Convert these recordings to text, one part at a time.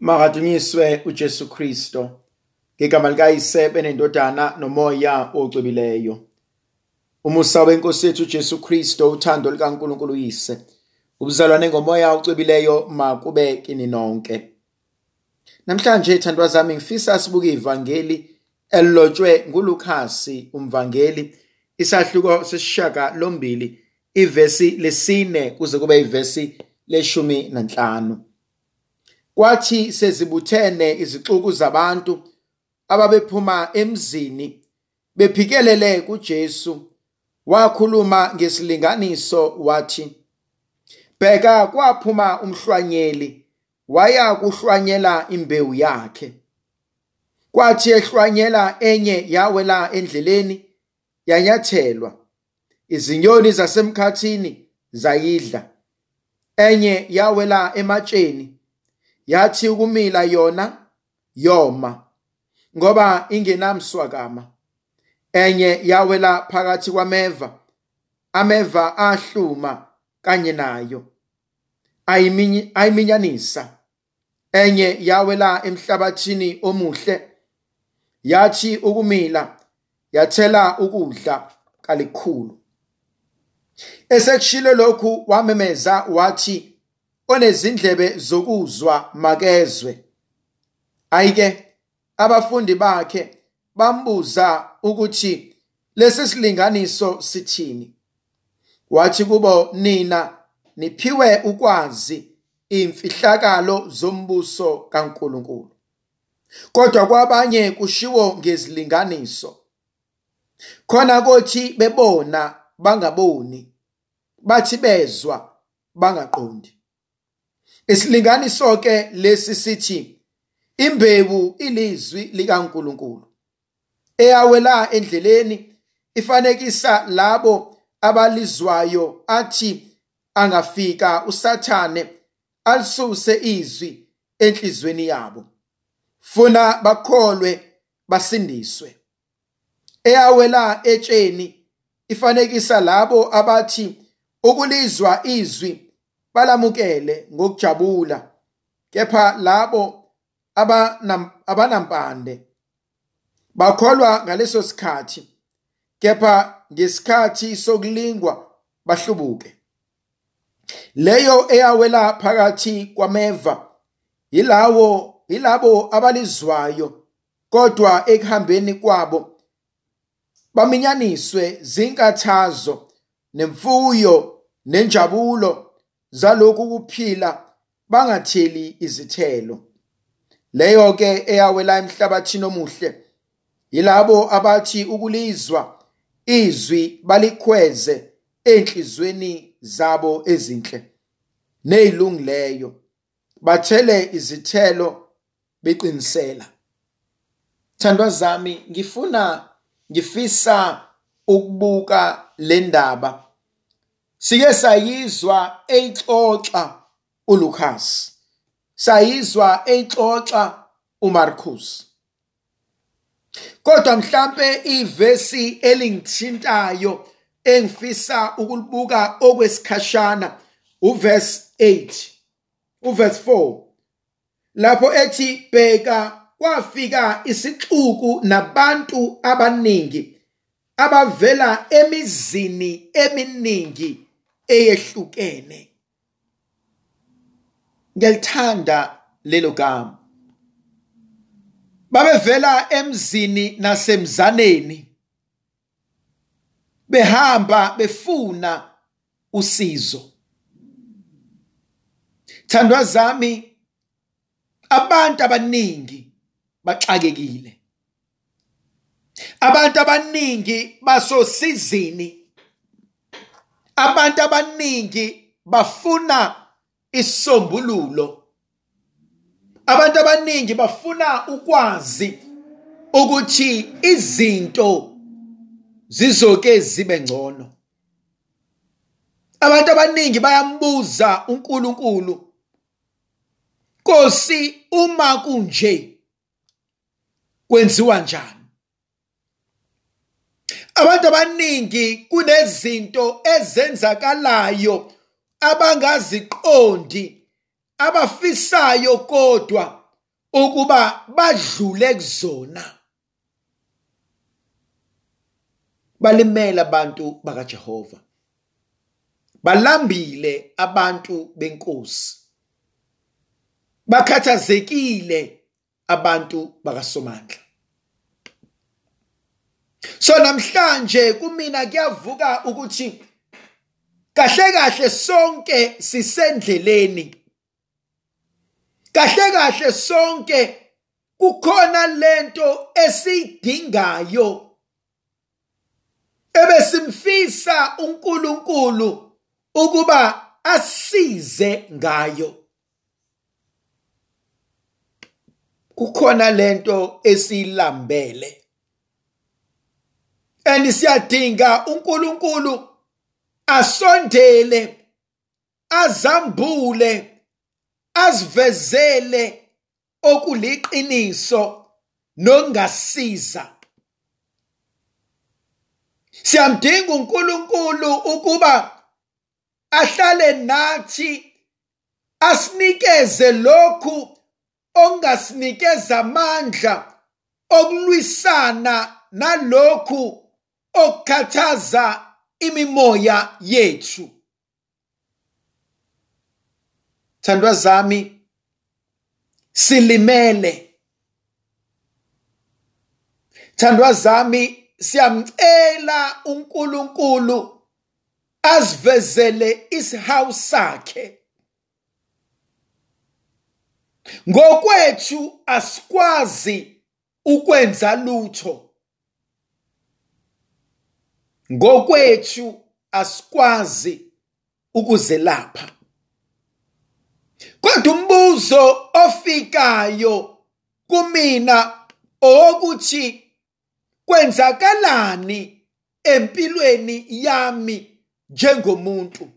Makadunyiswe uJesu Kristo. Ngegama likayise benendodana nomoya ocwebileyo. Umusa wenkosi yethu uJesu Kristo, uthando likaNkulunkulu uyise. Ubuzalwane ngomoya ocwebileyo makube kini nonke. Namhlanje thandwa zami ngifisa sibuke ivangeli elilotshwe nguLukas umvangeli isahluko sesishaka lombili ivesi lesine kuze kube ivesi leshumi nanhlanu. Kwathi sezibuthene izixuku zabantu ababephuma emzini bephikelele kuJesu wakhuluma ngesilinganiso wathi Bheka kwaphuma umhlwanyeli waya kuhlwanyela imbewu yakhe. Kwathi ehlwanyela enye yawela endleleni yanyathelwa. Izinyoni zasemkhathini zayidla enye yawela ematsheni yathi ukumila yona yoma ngoba ingenamswakama. Enye yawela phakathi kwameva ameva ahluma kanye nayo ayiminy- ayiminyanisa enye yawela emhlabathini omuhle yathi ukumila yathela ukudla kalikhulu. Esekushilo lokhu wamemeza wathi onezindlebe zokuzwa makezwe. Ayike abafundi bakhe bambuza ukuthi lesi silinganiso sithini? Wathi kubo nina niphiwe ukwazi imfihlakalo zombuso kaNkuluNkulu. Kodwa kwabanye kushiwo ngezilinganiso. Khona kothi bebona bangaboni bathi bezwa bangaqondi. Isilinganiso ke lesi sithi imbewu ilizwi likaNkuluNkulu. Eyawela endleleni ifanekisa labo abalizwayo athi angafika usathane alisuse izwi enhlizweni yabo. Funa bakholwe basindiswe. Eyawela etsheni ifanekisa labo abathi ukulizwa izwi balamukele ngokujabula kepha labo abanam- abanampande bakholwa ngaleso sikhathi kepha ngesikhathi sokulingwa bahlubuke. Leyo eyawela phakathi kwameva yilawo yilabo abalizwayo kodwa ekuhambeni kwabo baminyaniswe zinkathazo nemfuyo nenjabulo zalokhu kuphila bangatheli izithelo. Leyo ke eyawela emhlabathini omuhle yilabo abathi ukulizwa izwi balikhweze enhlizweni zabo ezinhle. Nezilungileyo bathele izithelo beqinisela. Thandwa zami ngifuna ngifisa ukubuka le ndaba. Sike sayizwa eyixoxa uLukas sayizwa eyixoxa uMarcus. Kodwa mhlambe ivesi elingithintayo engifisa ukulibuka okwesikhashana uverse 8 uverse 4 lapho ethi bheka kwafika isixuku nabantu abaningi abavela emizini eminingi eyehlukene. Ngiyalithanda lelo gama. Babevela emzini nasemzaneni behamba befuna usizo. Thandwa zami abantu abaningi baxakekile. Abantu abaningi basosizini. Abantu abaningi bafuna isombululo abantu abaningi bafuna ukwazi ukuthi izinto zizoke zibe ngcono. Abantu abaningi bayambuza uNkulunkulu Nkosi uma kunje kwenziwa njani? Abantu abaningi kunezinto ezenzakalayo abangaziqondi abafisayo kodwa ukuba badlule kuzona. Balimela abantu bakaJehova. Balambile abantu benkosi. Bakhathazekile abantu bakaSomandla. So namhlanje kumina kuyavuka ukuthi kahle kahle sonke sisendleleni. Kahle kahle sonke kukhona lento esiyidingayo. Ebesimfisa uNkulunkulu ukuba asize ngayo. Kukhona lento esiyilambele. And siyadinga uNkulunkulu asondele azambule asivezele okuliqiniso nokungasiza siyamdinga uNkulunkulu ukuba ahlale nathi asinikeze lokhu ongasinikeza amandla okulwisana nalokhu okukhathaza imimoya yethu. Thandwa zami silimele. Thandwa zami siyamcela uNkulunkulu asivezele isihawu sakhe. Ngokwethu asikwazi ukwenza lutho. Ngokwethu asikwazi ukuzelapha. Kodwa umbuzo ofikayo kumina owokuthi kwenzakalani empilweni yami njengomuntu?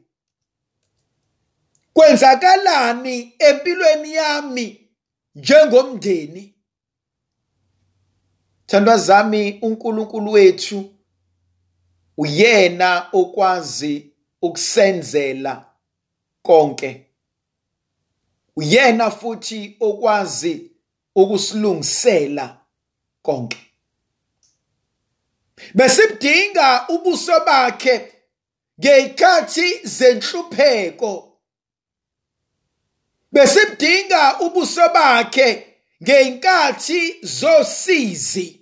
Kwenzakalani empilweni yami njengomndeni? Thandwa zami uNkulunkulu wethu uyena okwazi ukusenzela konke. Uyena futhi okwazi ukusilungisela konke. Besibdinga ubuso bakhe ngeyikhathi zenhlupheko. Besibdinga ubuso bakhe ngeyinkathi zosizi.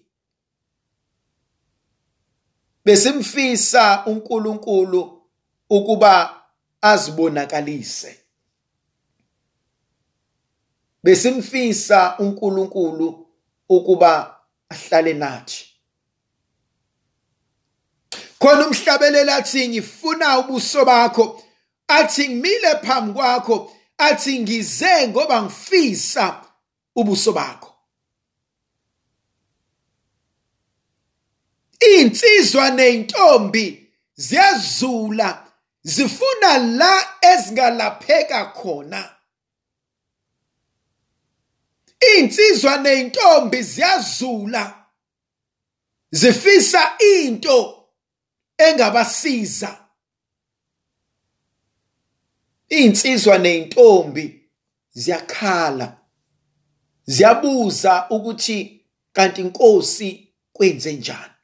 Besimfisa uNkulunkulu ukuba azibonakalise. Besimfisa uNkulunkulu ukuba ahlale nathi. Khona umhlabelela athi ngifuna ubuso bakho athi ngimile phambi kwakho athi ngize ngoba ngifisa ubuso bakho. Insizwa nentombi ziyazula zifuna la ezingalapheka khona. Insizwa nentombi ziyazula zifisa into engabasiza. Insizwa nentombi ziyakhala ziyabuza ukuthi kanti inkosi kwenze njani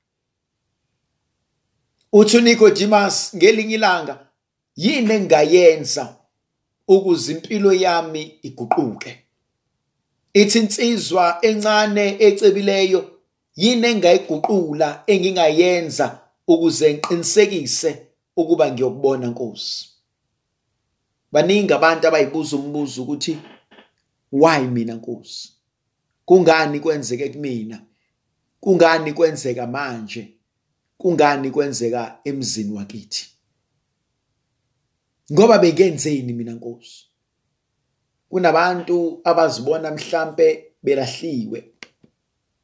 uthi uNicodemus ngelinye ilanga yini engayenza ukuze impilo yami iguquke? Ithi insizwa encane ecebileyo yini engayiguqula engingayenza ukuze ngiqinisekise ukuba ngiyokubona Nkosi? Baningi abantu abayibuza umbuzo ukuthi why mina Nkosi? Kungani kwenzeke kumina? Kungani kwenzeka manje? Kungani kwenzeka emzini wakithi? Ngoba bekenzeni mina Nkosi? Kunabantu abazibona mhlambe belahliwe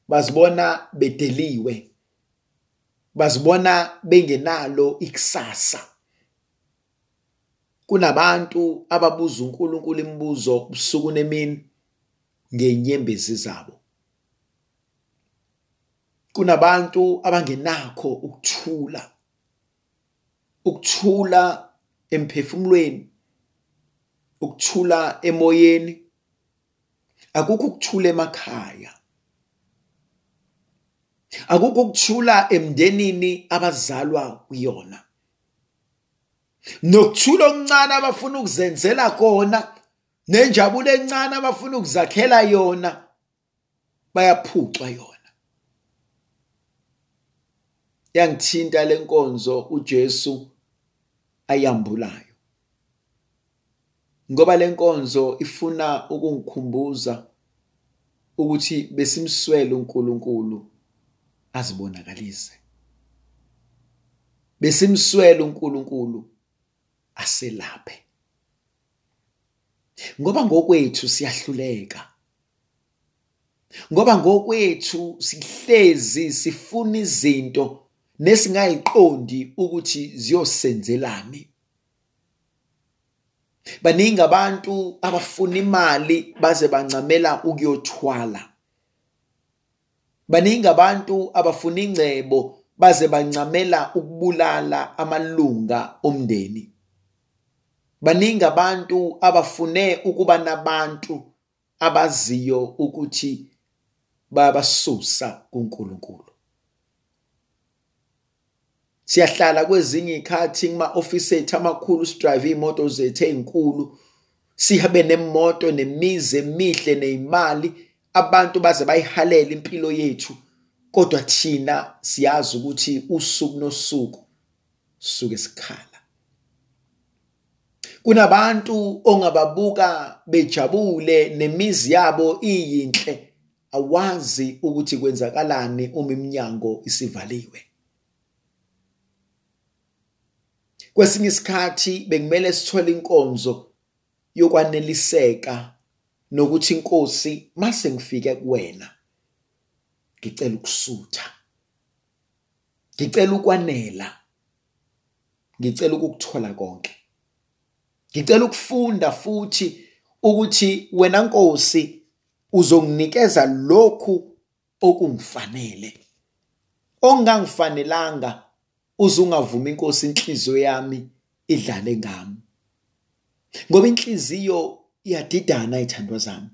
bazibona bedeliwe bazibona bengenalo ikusasa. Kunabantu ababuza uNkulunkulu imibuzo ubusuku nemini ngenyembezi zabo. Kunabantu abangenakho ukuthula ukuthula emphefumulweni ukuthula emoyeni. Akukho ukuthula emakhaya. Akukho ukuthula emndenini abazalwa kuyona. Nokuthula okuncane abafuna ukuzenzela kona nenjabulo encane abafuna ukuzakhela yona bayaphucwa yona. Yangithinta lenkonzo uJesu ayambulayo. Ngoba lenkonzo ifuna ukungikhumbuza ukuthi besimswele uNkulunkulu azibonakalise. Besimswele uNkulunkulu aselaphe. Ngoba ngokwethu siyahluleka. Ngoba ngokwethu sihlezi sifuna izinto nesingayiqondi ukuthi ziyosenzelani. Baningi abantu abafuna imali baze bancamela ukuyothwala. Baningi abantu abafuna ingcebo baze bancamela ukubulala amalunga omndeni. Baningi abantu abafune ukuba nabantu abaziyo ukuthi bayabasusa kuNkulunkulu. Siyahlala kwezinye ikhathi kuma-office ethu amakhulu sidrive iy'moto zethu ey'nkulu sihabe nemoto nemizi emihle ney'mali. Abantu baze bayihalela impilo yethu kodwa thina siyazi ukuthi usuku nosuku suke sikhala. Kunabantu ongababuka bejabule nemizi yabo iyinhle awazi ukuthi kwenzakalani uma iminyango isivaliwe. Kwesinye isikhathi bekumele sithole inkonzo yokwaneliseka nokuthi inkosi mase ngifike kuwena ngicela ukusutha ngicela ukwanela ngicela ukukuthola konke. Ngicela ukufunda futhi ukuthi wena Nkosi uzonginikeza lokhu okungifanele ongangifanelanga uzungavuma inkosi inhliziyo yami idlale ngami. Ngoba inhliziyo iyadidana ithandwa zami.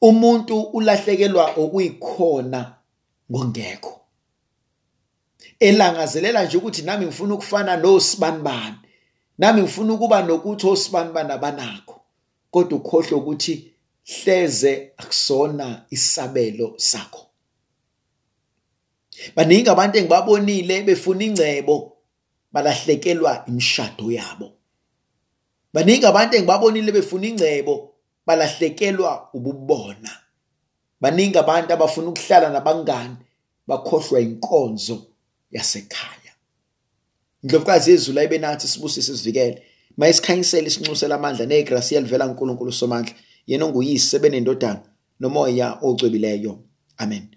Umuntu ulahlekelwa okuyikhona ngongekho elangazelela nje ukuthi nami ngifuna ukufana nosibanibani nami ngifuna ukuba nokuthi osibanibani abanakho. Kodwa ukhohlwe ukuthi hleze akusona isabelo sakho. Baningi abantu engibabonile befuna ingcebo balahlekelwa imishado yabo. Baningi abantu engibabonile befuna ingcebo balahlekelwa ububona. Baningi abantu abafuna ukuhlala nabangani bakhohlwa inkonzo yasekhaya. Indlovukazi yezulu ayibenathi sibusise sivikele mayisikhanyisele isinxusela amandla negrasi yelivela kuNkulunkulu somandla yena onguyise benendodana nomoya ocwebileyo amen.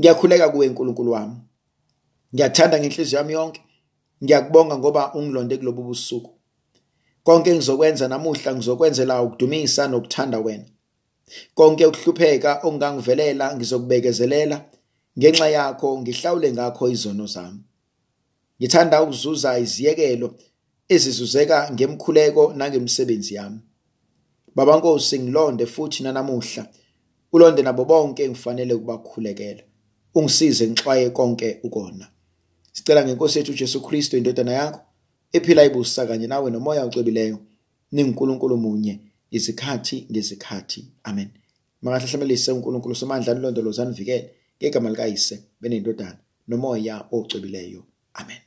Ngiyakhuleka kuwe nkulunkulu wami. Ngiyathanda ngenhliziyo yami yonke. Ngiyakubonga ngoba ungilonde kulobu busuku. Konke engizokwenza namuhla ngizokwenzela ukudumisa nokuthanda wena. Konke ukuhlupheka ongangivelela ngizokubekezelela ngenxa yakho ngihlawule ngakho izono zami. Ngithanda ukuzuza iziyekelo ezizuzeka ngemkhuleko nangemsebenzi yami. Baba Nkosi ngilonde futhi nanamuhla ulonde nabo bonke ngifanele ukubakhulekela. Ungisize ngixwaye konke ukona. Sicela ngenkosi yethu Jesu Kristu indodana yakho ephila ibusa kanye nawe nomoya ocwebileyo ninguNkulunkulu munye izikhathi ngezikhathi. Amen. Makahlahlamelise uNkulunkulu somandla nilondolozana vikele ngegama likayise benendodana nomoya ocwebileyo amen.